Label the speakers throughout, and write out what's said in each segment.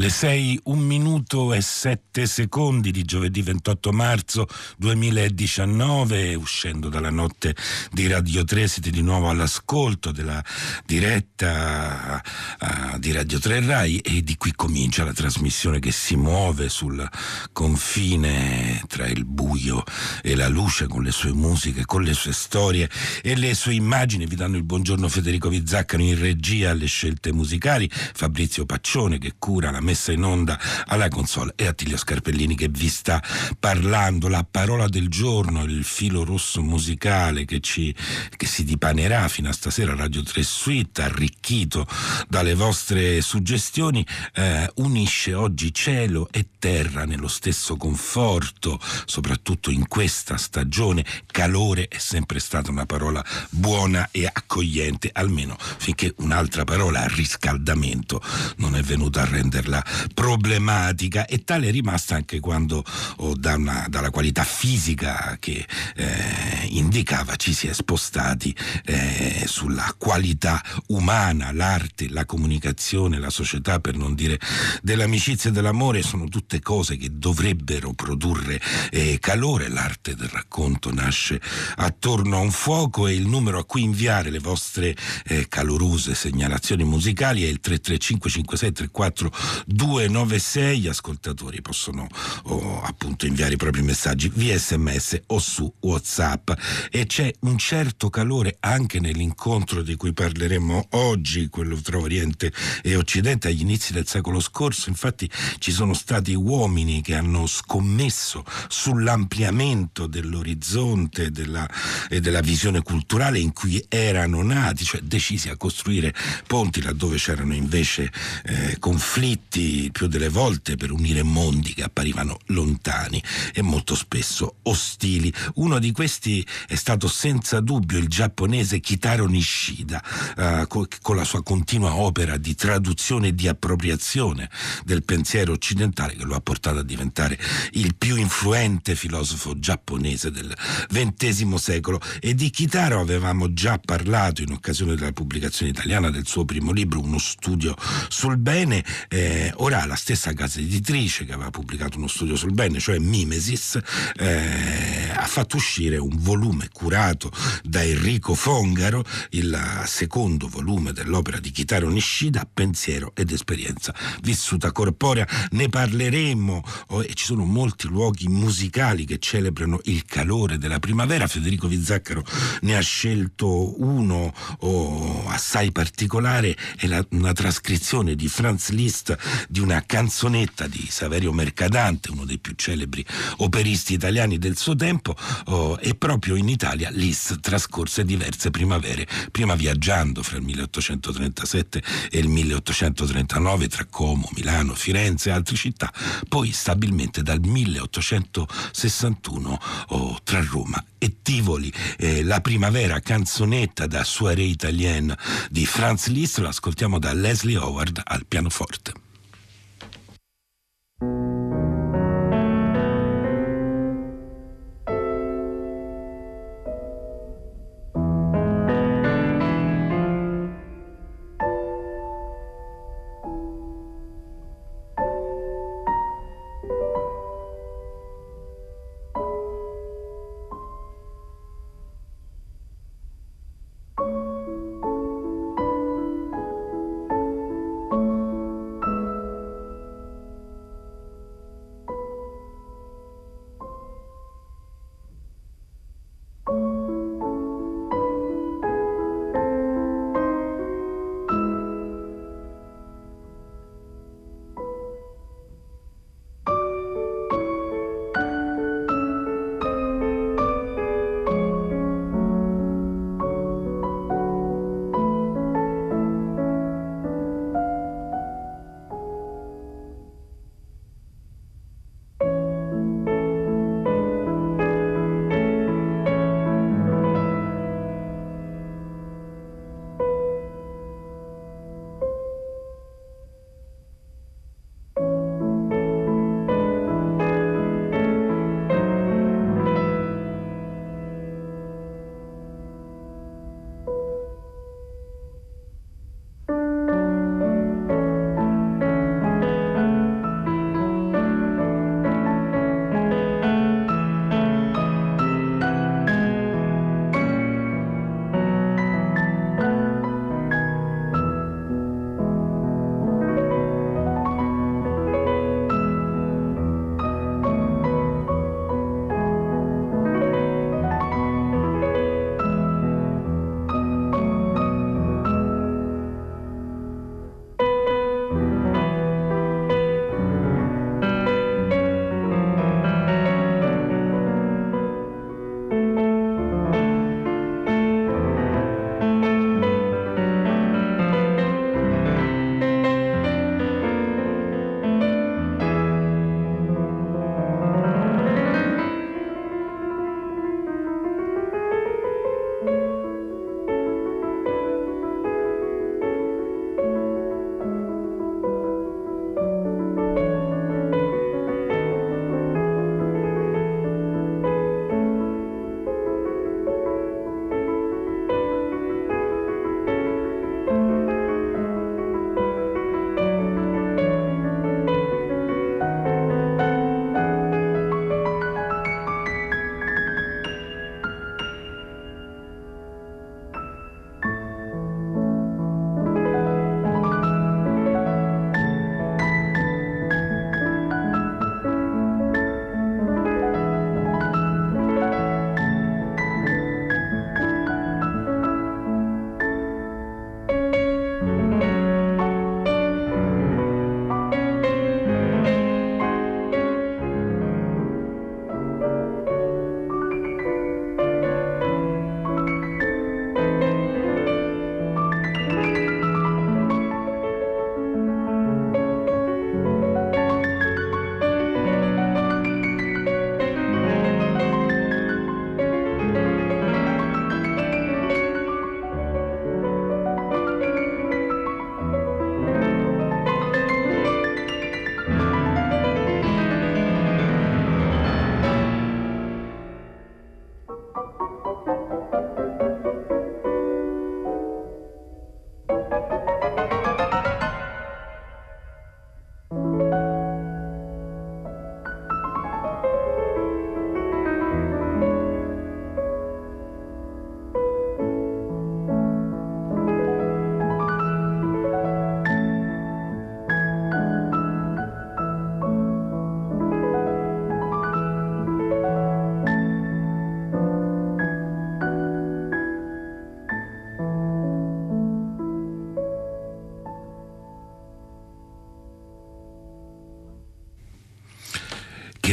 Speaker 1: Le 6, 1 minuto e 7 secondi di giovedì 28 marzo 2019, uscendo dalla notte di Radio 3, siete di nuovo all'ascolto della diretta uh, di Radio 3 Rai e di qui comincia la trasmissione che si muove sul confine tra il buio e la luce con le sue musiche, con le sue storie e le sue immagini. Vi danno il buongiorno Federico Vizzaccano in regia alle scelte musicali, Fabrizio Paccione che cura la messa in onda alla console e Attilio Scarpellini che vi sta parlando. La parola del giorno, il filo rosso musicale che, ci, che si dipanerà fino a stasera Radio 3 Suite, arricchito dalle vostre suggestioni, eh, unisce oggi cielo e terra nello stesso conforto, soprattutto in questa stagione. Calore è sempre stata una parola buona e accogliente, almeno finché un'altra parola, riscaldamento, non è venuta a renderla problematica e tale è rimasta anche quando oh, da una, dalla qualità fisica che eh, indicava ci si è spostati eh, sulla qualità umana, l'arte, la comunicazione, la società per non dire dell'amicizia e dell'amore sono tutte cose che dovrebbero produrre eh, calore, l'arte del racconto nasce attorno a un fuoco e il numero a cui inviare le vostre eh, calorose segnalazioni musicali è il 335 5634 296 ascoltatori possono oh, appunto inviare i propri messaggi via sms o su whatsapp. E c'è un certo calore anche nell'incontro di cui parleremo oggi quello tra Oriente e Occidente. Agli inizi del secolo scorso infatti ci sono stati uomini che hanno scommesso sull'ampliamento dell'orizzonte della, e della visione culturale in cui erano nati cioè decisi a costruire ponti laddove c'erano invece eh, conflitti più delle volte per unire mondi che apparivano lontani e molto spesso ostili. Uno di questi è stato senza dubbio il giapponese Kitaro Nishida, eh, con la sua continua opera di traduzione e di appropriazione del pensiero occidentale che lo ha portato a diventare il più influente filosofo giapponese del XX secolo. E di Kitaro avevamo già parlato in occasione della pubblicazione italiana del suo primo libro, Uno studio sul bene. Eh, ora la stessa casa editrice che aveva pubblicato uno studio sul bene, cioè Mimesis, eh, ha fatto uscire un volume curato da Enrico Fongaro, il secondo volume dell'opera di Kitaro Nishida, Pensiero ed esperienza vissuta corporea. Ne parleremo oh, e ci sono molti luoghi musicali che celebrano il calore della primavera. Federico Vizzaccaro ne ha scelto uno oh, assai particolare, è la, una trascrizione di Franz Liszt di una canzonetta di Saverio Mercadante, uno dei più celebri operisti italiani del suo tempo, oh, e proprio in Italia Liszt trascorse diverse primavere, prima viaggiando fra il 1837 e il 1839 tra Como, Milano, Firenze e altre città, poi stabilmente dal 1861 oh, tra Roma e Tivoli. Eh, la primavera canzonetta da Soirée Italienne di Franz Liszt, l'ascoltiamo da Leslie Howard al pianoforte. Che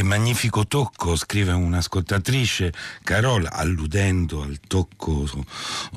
Speaker 1: magnifico tocco, scrive un'ascoltatrice, Carol, alludendo al tocco su,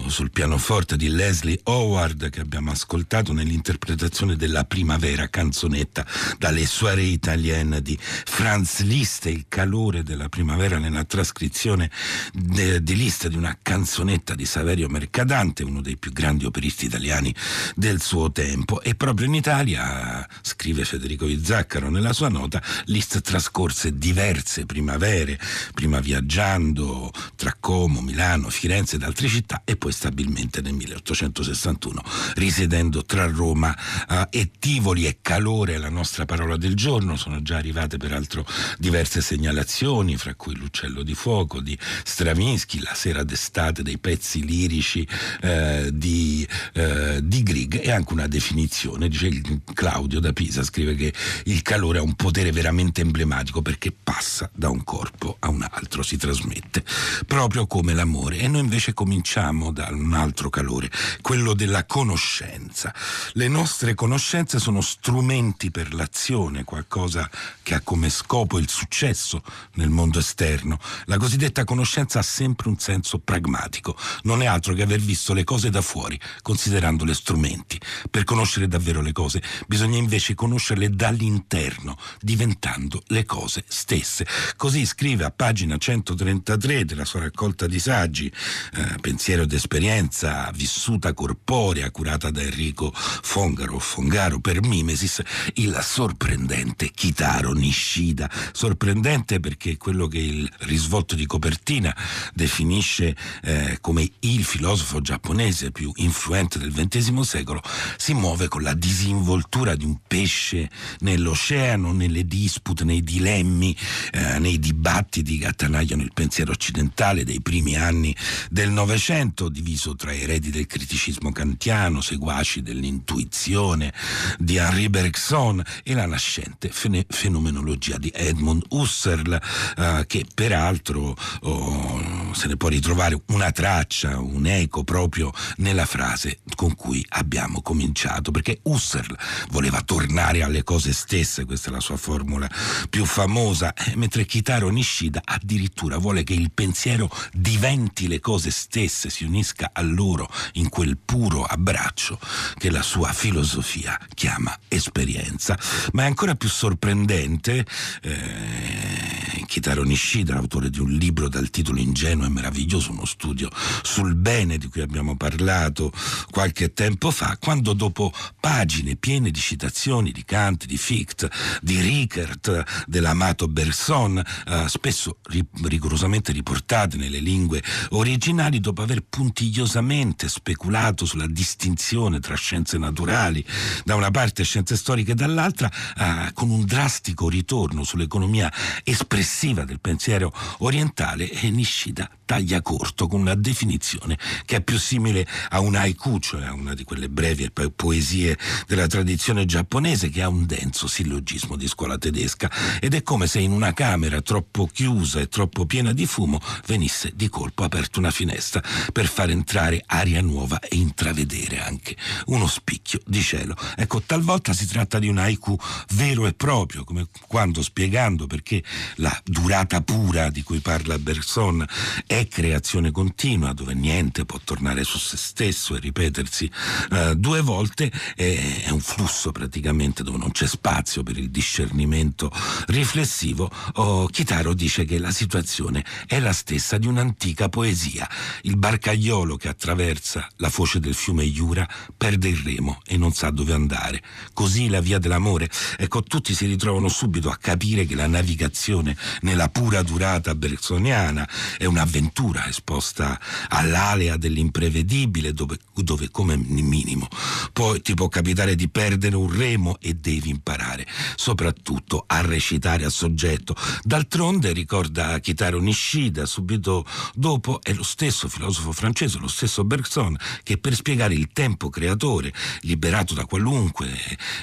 Speaker 1: sul pianoforte di Leslie Howard che abbiamo ascoltato nell'interpretazione della primavera, canzonetta dalle soirée italienne di Franz Liszt, il calore della primavera nella trascrizione di Liszt di una canzonetta di Saverio Mercadante, uno dei più grandi operisti italiani del suo tempo. E proprio in Italia, scrive Federico Izzaccaro nella sua nota, Liszt trascorse diverse primavere, prima viaggiando tra Como, Milano, Firenze ed altre città e poi stabilmente nel 1861 risiedendo tra Roma uh, e Tivoli e calore la nostra parola del giorno. Sono già arrivate peraltro diverse segnalazioni, fra cui l'uccello di fuoco di Stravinsky, la sera d'estate dei pezzi lirici eh, di, eh, di Grieg e anche una definizione. Dice Claudio da Pisa, scrive che il calore ha un potere veramente emblematico perché passa da un corpo a un altro, si trasmette, proprio come l'amore. E noi invece cominciamo da un altro calore, quello della conoscenza. Le nostre conoscenze sono strumenti per l'azione, qualcosa che ha come scopo il successo nel mondo esterno. La cosiddetta conoscenza ha sempre un senso pragmatico, non è altro che aver visto le cose da fuori, considerandole strumenti. Per conoscere davvero le cose bisogna invece conoscerle dall'interno, diventando le cose cose stesse. Così scrive a pagina 133 della sua raccolta di saggi, eh, Pensiero ed esperienza vissuta corporea, curata da Enrico Fongaro, Fongaro per Mimesis, il sorprendente Kitaro Nishida. Sorprendente perché quello che il risvolto di copertina definisce eh, come il filosofo giapponese più influente del XX secolo si muove con la disinvoltura di un pesce nell'oceano, nelle dispute, nei dilemmi dilemmi, eh, nei dibattiti che attanagliano il pensiero occidentale dei primi anni del Novecento, diviso tra eredi del criticismo kantiano, seguaci dell'intuizione di Henri Bergson e la nascente fene- fenomenologia di Edmund Husserl, eh, che peraltro oh, se ne può ritrovare una traccia, un eco proprio nella frase con cui abbiamo cominciato, perché Husserl voleva tornare alle cose stesse, questa è la sua formula più famosa famosa, eh, mentre Kitaro Nishida addirittura vuole che il pensiero diventi le cose stesse, si unisca a loro in quel puro abbraccio che la sua filosofia chiama esperienza. Ma è ancora più sorprendente eh, Kitaro Nishida, l'autore di un libro dal titolo ingenuo e meraviglioso, uno studio sul bene di cui abbiamo parlato qualche tempo fa, quando dopo pagine piene di citazioni di Kant, di Fichte, di Rickert, della chiamato Bergson, eh, spesso ri- rigorosamente riportate nelle lingue originali, dopo aver puntigliosamente speculato sulla distinzione tra scienze naturali da una parte e scienze storiche dall'altra, eh, con un drastico ritorno sull'economia espressiva del pensiero orientale, Nishida taglia corto con una definizione che è più simile a un haiku, cioè a una di quelle brevi poesie della tradizione giapponese che ha un denso sillogismo di scuola tedesca. Ed è come se in una camera troppo chiusa e troppo piena di fumo venisse di colpo aperta una finestra per far entrare aria nuova e intravedere anche uno spicchio di cielo. Ecco, talvolta si tratta di un haiku vero e proprio, come quando spiegando perché la durata pura di cui parla Bergson è creazione continua, dove niente può tornare su se stesso e ripetersi uh, due volte, è, è un flusso praticamente dove non c'è spazio per il discernimento riflessivo riflessivo, oh, Chitaro dice che la situazione è la stessa di un'antica poesia. Il barcaiolo che attraversa la foce del fiume Iura perde il remo e non sa dove andare. Così la via dell'amore. Ecco, tutti si ritrovano subito a capire che la navigazione nella pura durata bersoniana è un'avventura esposta all'alea dell'imprevedibile dove, dove come minimo poi ti può capitare di perdere un remo e devi imparare soprattutto a recitare a soggetto. D'altronde, ricorda Kitaro Nishida, subito dopo è lo stesso filosofo francese, lo stesso Bergson, che per spiegare il tempo creatore, liberato da qualunque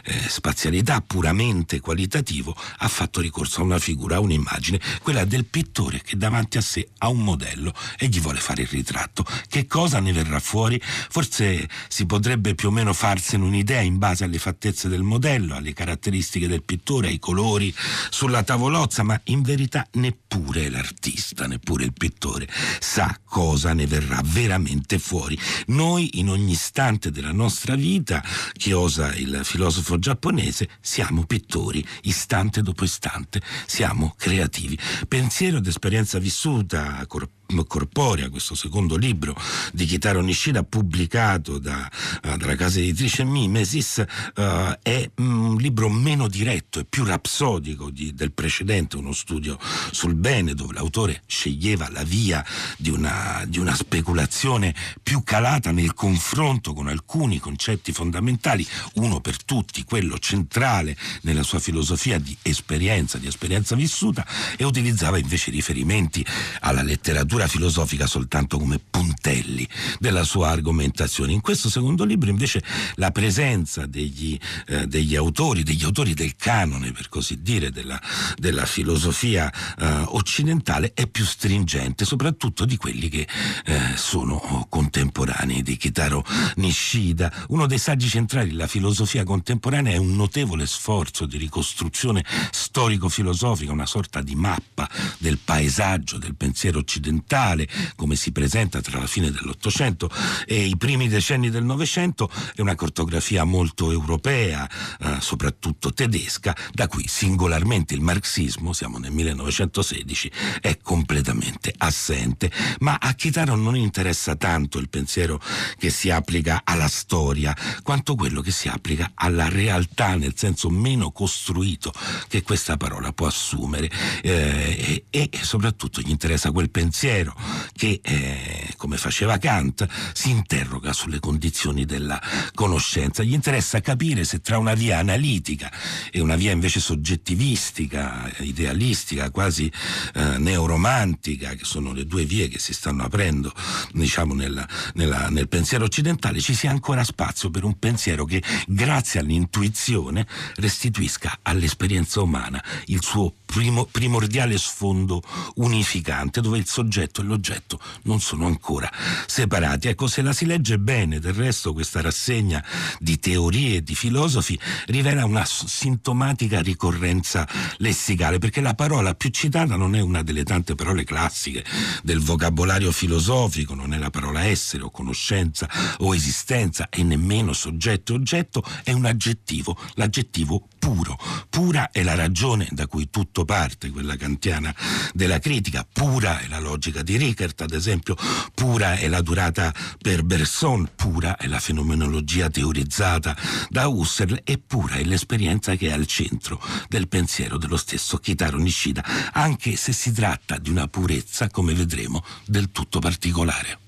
Speaker 1: eh, spazialità puramente qualitativo, ha fatto ricorso a una figura, a un'immagine, quella del pittore che davanti a sé ha un modello e gli vuole fare il ritratto. Che cosa ne verrà fuori? Forse si potrebbe più o meno farsene un'idea in base alle fattezze del modello, alle caratteristiche del pittore, ai colori sulla sulla tavolozza, ma in verità neppure l'artista, neppure il pittore sa cosa ne verrà veramente fuori. Noi in ogni istante della nostra vita, che osa il filosofo giapponese, siamo pittori, istante dopo istante, siamo creativi. Pensiero ed esperienza vissuta, corporea, corporea, questo secondo libro di Kitaro Nishida pubblicato da, uh, dalla casa editrice Mimesis, uh, è un libro meno diretto e più rapsodico di, del precedente, uno studio sul bene dove l'autore sceglieva la via di una, di una speculazione più calata nel confronto con alcuni concetti fondamentali, uno per tutti, quello centrale nella sua filosofia di esperienza, di esperienza vissuta, e utilizzava invece riferimenti alla letteratura lettura filosofica soltanto come puntelli della sua argomentazione. In questo secondo libro invece la presenza degli, eh, degli autori, degli autori del canone per così dire, della, della filosofia eh, occidentale è più stringente, soprattutto di quelli che eh, sono contemporanei di Kitaro Nishida. Uno dei saggi centrali della filosofia contemporanea è un notevole sforzo di ricostruzione storico-filosofica, una sorta di mappa del paesaggio del pensiero occidentale occidentale, come si presenta tra la fine dell'Ottocento e i primi decenni del Novecento, è una cartografia molto europea, eh, soprattutto tedesca, da cui singolarmente il marxismo, siamo nel 1916, è completamente assente. Ma a Kitaro non interessa tanto il pensiero che si applica alla storia, quanto quello che si applica alla realtà, nel senso meno costruito che questa parola può assumere. Eh, e, e soprattutto gli interessa quel pensiero pensiero che, eh, come faceva Kant, si interroga sulle condizioni della conoscenza. Gli interessa capire se tra una via analitica e una via invece soggettivistica, idealistica, quasi eh, neoromantica, che sono le due vie che si stanno aprendo diciamo, nella, nella, nel pensiero occidentale, ci sia ancora spazio per un pensiero che, grazie all'intuizione, restituisca all'esperienza umana il suo primo, primordiale sfondo unificante, dove il soggetto e l'oggetto non sono ancora separati. Ecco, se la si legge bene, del resto questa rassegna di teorie e di filosofi rivela una sintomatica ricorrenza lessicale, perché la parola più citata non è una delle tante parole classiche del vocabolario filosofico, non è la parola essere o conoscenza o esistenza e nemmeno soggetto e oggetto, è un aggettivo, l'aggettivo puro. Pura è la ragione da cui tutto parte, quella kantiana della critica, pura è la logica di Rickert, ad esempio, pura è la durata per Bergson, pura è la fenomenologia teorizzata da Husserl e pura è l'esperienza che è al centro del pensiero dello stesso Kitaro Nishida, anche se si tratta di una purezza, come vedremo, del tutto particolare.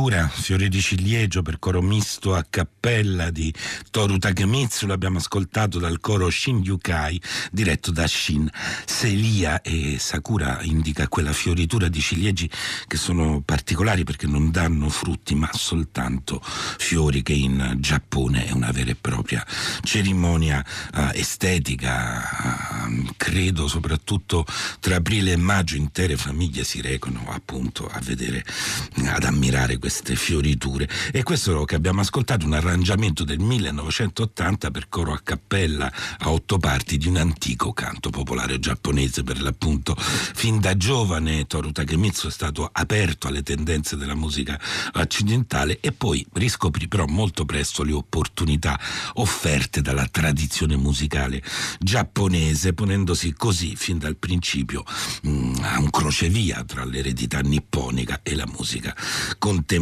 Speaker 1: Sakura, fiore di ciliegio per coro misto a cappella di Toru Takemitsu, l'abbiamo ascoltato dal coro Shin Yukai diretto da Shin Selia e Sakura indica quella fioritura di ciliegi che sono particolari perché non danno frutti ma soltanto fiori che in Giappone è una vera e propria cerimonia uh, estetica, uh, credo soprattutto tra aprile e maggio intere famiglie si recano appunto a vedere, ad ammirare ammirare queste fioriture. E questo che abbiamo ascoltato, un arrangiamento del 1980 per coro a cappella a otto parti di un antico canto popolare giapponese per l'appunto. Fin da giovane Toru Takemitsu è stato aperto alle tendenze della musica occidentale e poi riscoprì però molto presto le opportunità offerte dalla tradizione musicale giapponese, ponendosi così fin dal principio mh, mm, a un crocevia tra l'eredità nipponica e la musica contemporanea,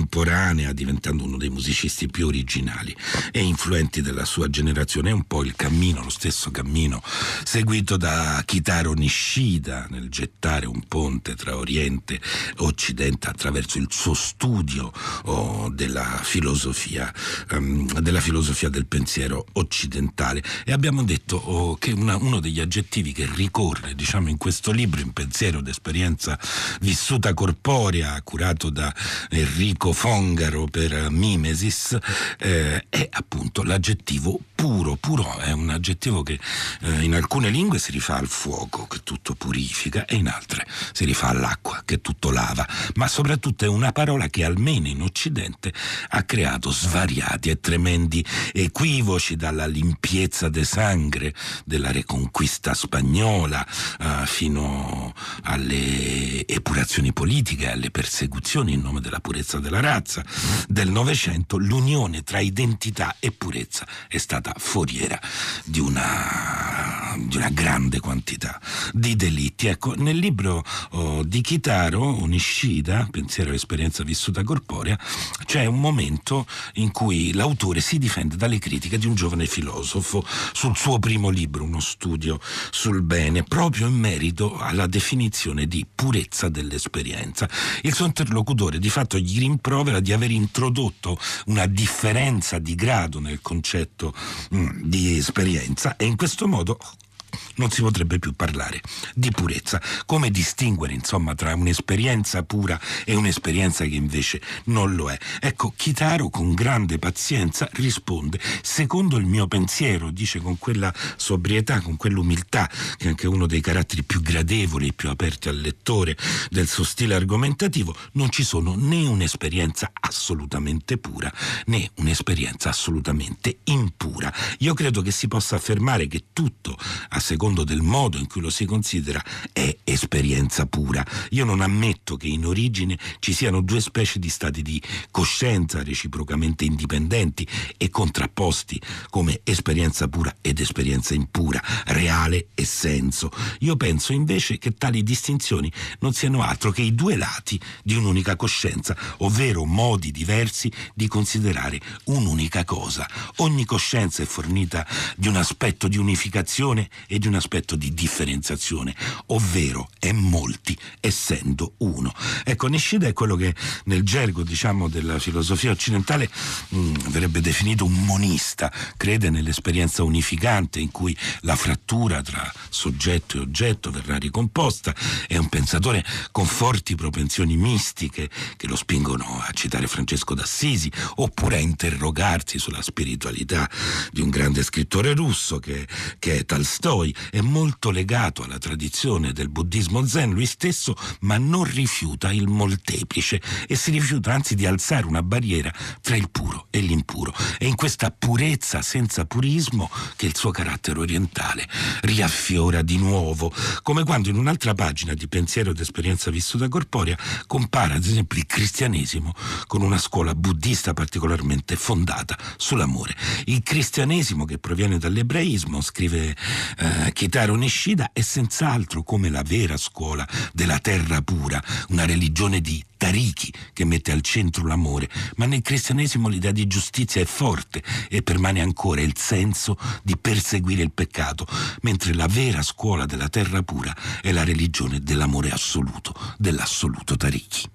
Speaker 1: diventando uno dei musicisti più originali e influenti della sua generazione. È un po' il cammino, lo stesso cammino seguito da Kitaro Nishida nel gettare un ponte tra Oriente e Occidente attraverso il suo studio oh, della, filosofia, um, della filosofia del pensiero occidentale. E abbiamo detto oh, che una, uno degli aggettivi che ricorre diciamo, in questo libro, in pensiero d'esperienza vissuta corporea, curato da Enrico Fongaro per mimesis eh, è appunto l'aggettivo puro. Puro è un aggettivo che eh, in alcune lingue si rifà al fuoco, che tutto purifica, e in altre si rifà all'acqua, che tutto lava, ma soprattutto è una parola che almeno in Occidente ha creato svariati e tremendi equivoci dalla limpiezza de sangre della reconquista spagnola eh, fino alle epurazioni politiche, alle persecuzioni in nome della purezza della razza del Novecento, l'unione tra identità e purezza è stata foriera di una, di una grande quantità di delitti. Ecco, nel libro oh, di Kitaro, Unishida, Pensiero e esperienza vissuta corporea, c'è un momento in cui l'autore si difende dalle critiche di un giovane filosofo sul suo primo libro, uno studio sul bene, proprio in merito alla definizione di purezza dell'esperienza. Il suo interlocutore di fatto gli rimprovera di aver introdotto una differenza di grado nel concetto di esperienza. E in questo modo non si potrebbe più parlare di purezza. Come distinguere, insomma, tra un'esperienza pura e un'esperienza che invece non lo è? Ecco, Kitaro con grande pazienza risponde, secondo il mio pensiero, dice con quella sobrietà, con quell'umiltà, che è anche uno dei caratteri più gradevoli, più aperti al lettore del suo stile argomentativo, non ci sono né un'esperienza assolutamente pura, né un'esperienza assolutamente impura. Io credo che si possa affermare che tutto, a seconda secondo del modo in cui lo si considera, è esperienza pura. Io non ammetto che in origine ci siano due specie di stati di coscienza reciprocamente indipendenti e contrapposti come esperienza pura ed esperienza impura, reale e senso. Io penso invece che tali distinzioni non siano altro che i due lati di un'unica coscienza, ovvero modi diversi di considerare un'unica cosa. Ogni coscienza è fornita di un aspetto di unificazione e di un aspetto di differenziazione, ovvero è molti essendo uno. Ecco, Nishida è quello che nel gergo diciamo, della filosofia occidentale mh, mm, verrebbe definito un monista, crede nell'esperienza unificante in cui la frattura tra soggetto e oggetto verrà ricomposta, è un pensatore con forti propensioni mistiche che lo spingono a citare Francesco d'Assisi oppure a interrogarsi sulla spiritualità di un grande scrittore russo che, che è Tolstoi è molto legato alla tradizione del buddismo zen lui stesso, ma non rifiuta il molteplice e si rifiuta anzi di alzare una barriera tra il puro e l'impuro. È in questa purezza senza purismo che il suo carattere orientale riaffiora di nuovo, come quando in un'altra pagina di pensiero ed esperienza vissuta corporea compara ad esempio il cristianesimo con una scuola buddista particolarmente fondata sull'amore. Il cristianesimo che proviene dall'ebraismo, scrive eh, Kitaro Nishida è senz'altro come la vera scuola della terra pura, una religione di Tariki che mette al centro l'amore, ma nel cristianesimo l'idea di giustizia è forte e permane ancora il senso di perseguire il peccato, mentre la vera scuola della terra pura è la religione dell'amore assoluto, dell'assoluto Tariki.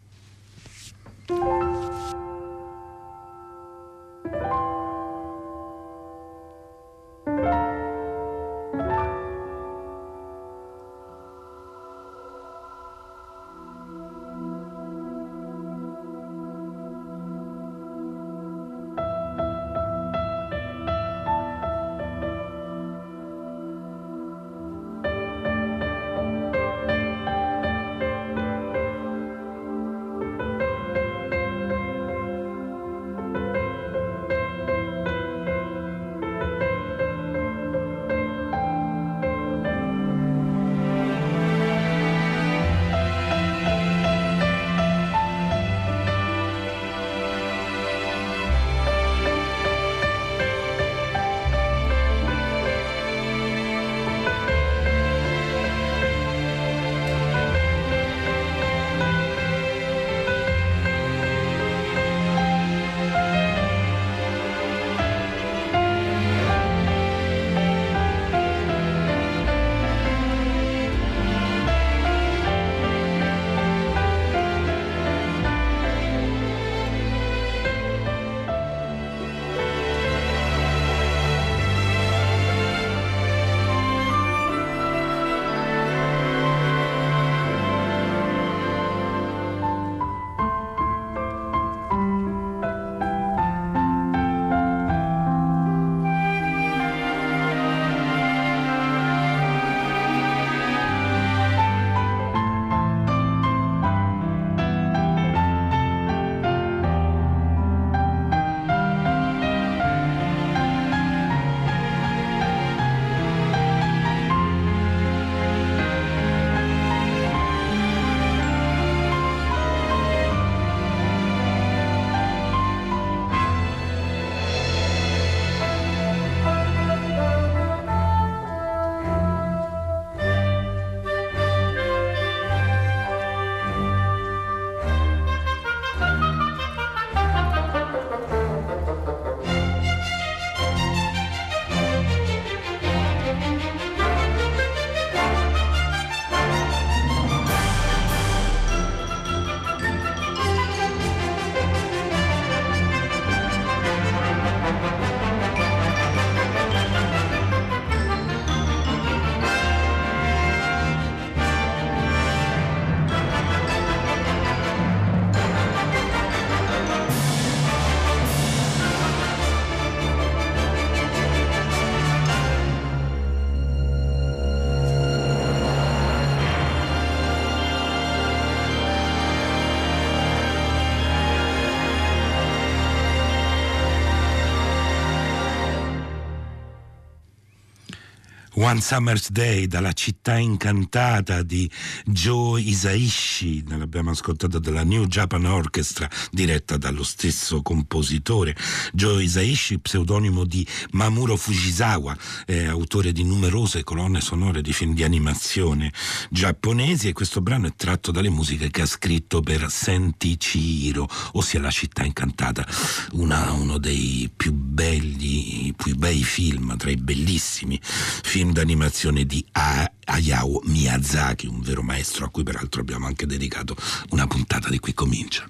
Speaker 1: One Summer's Day dalla città incantata di Joe Isaishi, l'abbiamo ascoltato dalla New Japan Orchestra diretta dallo stesso compositore. Joe Isaishi, pseudonimo di Mamuro Fujisawa, è autore di numerose colonne sonore di film di animazione giapponesi e questo brano è tratto dalle musiche che ha scritto per Senti Chihiro, ossia La città incantata, una, uno dei più belli, più bei film, tra i bellissimi film d'animazione di Hayao Miyazaki, un vero maestro a cui peraltro abbiamo anche dedicato una puntata di Qui Comincia.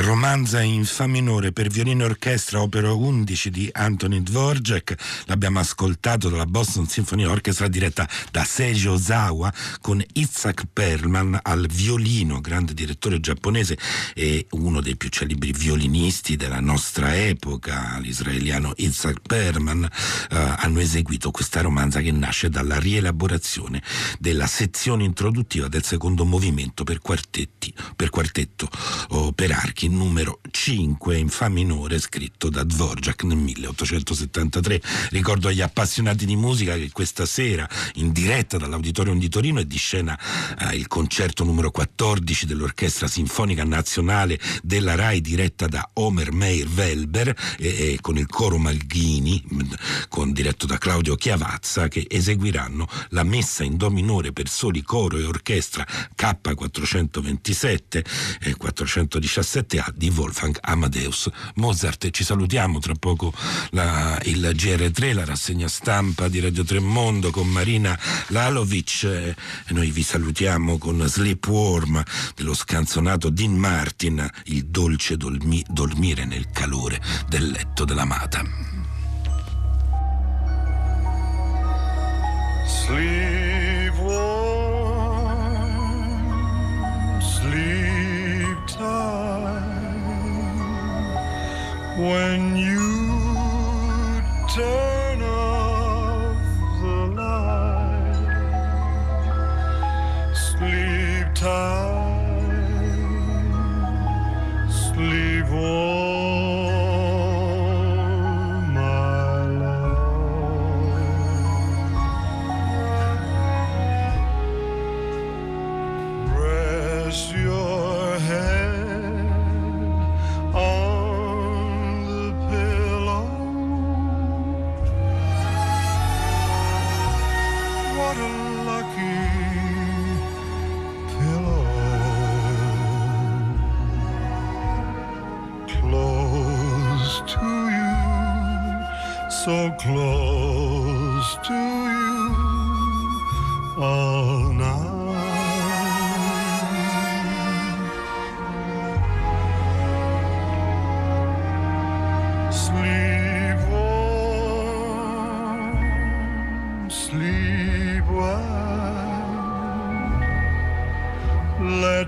Speaker 1: Romanza in fa minore per violino e orchestra, opera 11 di Anthony Dvorak. L'abbiamo ascoltato dalla Boston Symphony Orchestra diretta da Seiji Ozawa con Isaac Perlman al violino, grande direttore giapponese e uno dei più celebri violinisti della nostra epoca, l'israeliano Isaac Perlman, eh, hanno eseguito questa romanza che nasce dalla rielaborazione della sezione introduttiva del secondo movimento per quartetti, per quartetto o per archi numero 5 in fa minore scritto da Dvorak nel 1873. Ricordo agli appassionati di musica che questa sera in diretta dall'Auditorium di Torino è di scena eh, il concerto numero 14 dell'Orchestra Sinfonica Nazionale della RAI diretta da Omer Meir Welber e, e con il coro Malghini con, diretto da Claudio Chiavazza che eseguiranno la messa in do minore per soli coro e orchestra K427 e 417A di Wolfgang Amadeus Mozart. Ci salutiamo tra poco la, il GR3, la rassegna stampa di Radio Tremondo con Marina Lalovic e noi vi salutiamo con Sleepwarm dello scanzonato Dean Martin, il dolce dormi, dormire nel calore del letto dell'amata.
Speaker 2: Sleep When you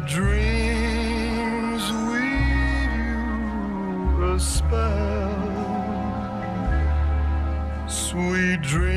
Speaker 2: dreams weave you a spell. Sweet dreams